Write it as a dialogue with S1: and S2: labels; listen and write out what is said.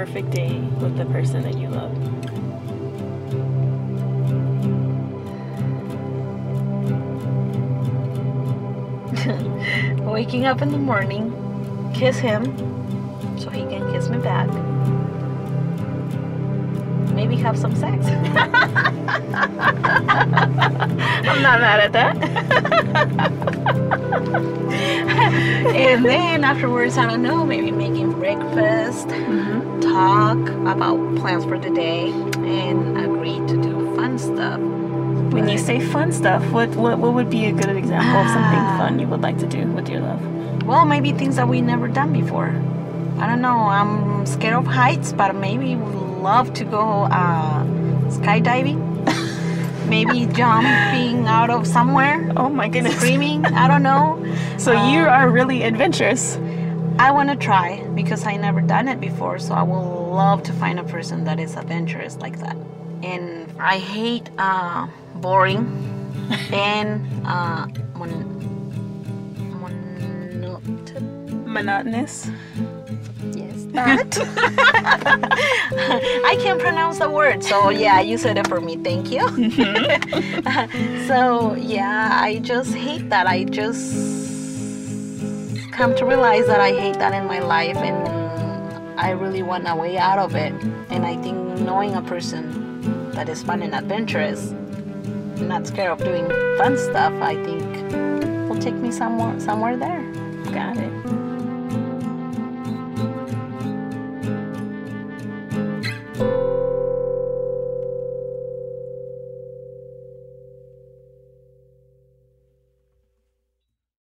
S1: perfect day with the person that you love?
S2: Waking up in the morning, kiss him so he can kiss me back. Maybe have some sex. I'm not mad at that. and then afterwards, I don't know, maybe making breakfast,
S1: Mm-hmm.
S2: talk about plans for the day, and agree to do fun stuff.
S1: When you say fun stuff, what, what what would be a good example of something
S2: Ah.
S1: fun you would like to do with your love?
S2: Well, maybe things that we never done before. I don't know. I'm scared of heights, but maybe would love to go uh, skydiving. maybe jumping out of somewhere,
S1: Oh my goodness.
S2: screaming. I don't know.
S1: So you
S2: Um,
S1: are really adventurous.
S2: I want to try because I never done it before. So I will love to find a person that is adventurous like that. And I hate uh, boring and uh, mon-
S1: Monotonous.
S2: Yes, that. I can't pronounce the word, so yeah, you said it for me. Thank you. so yeah, I just hate that. I just come to realize that I hate that in my life, and I really want a way out of it. And I think knowing a person that is fun and adventurous, not scared of doing fun stuff, I think will take me somewhere somewhere there.
S1: Got it.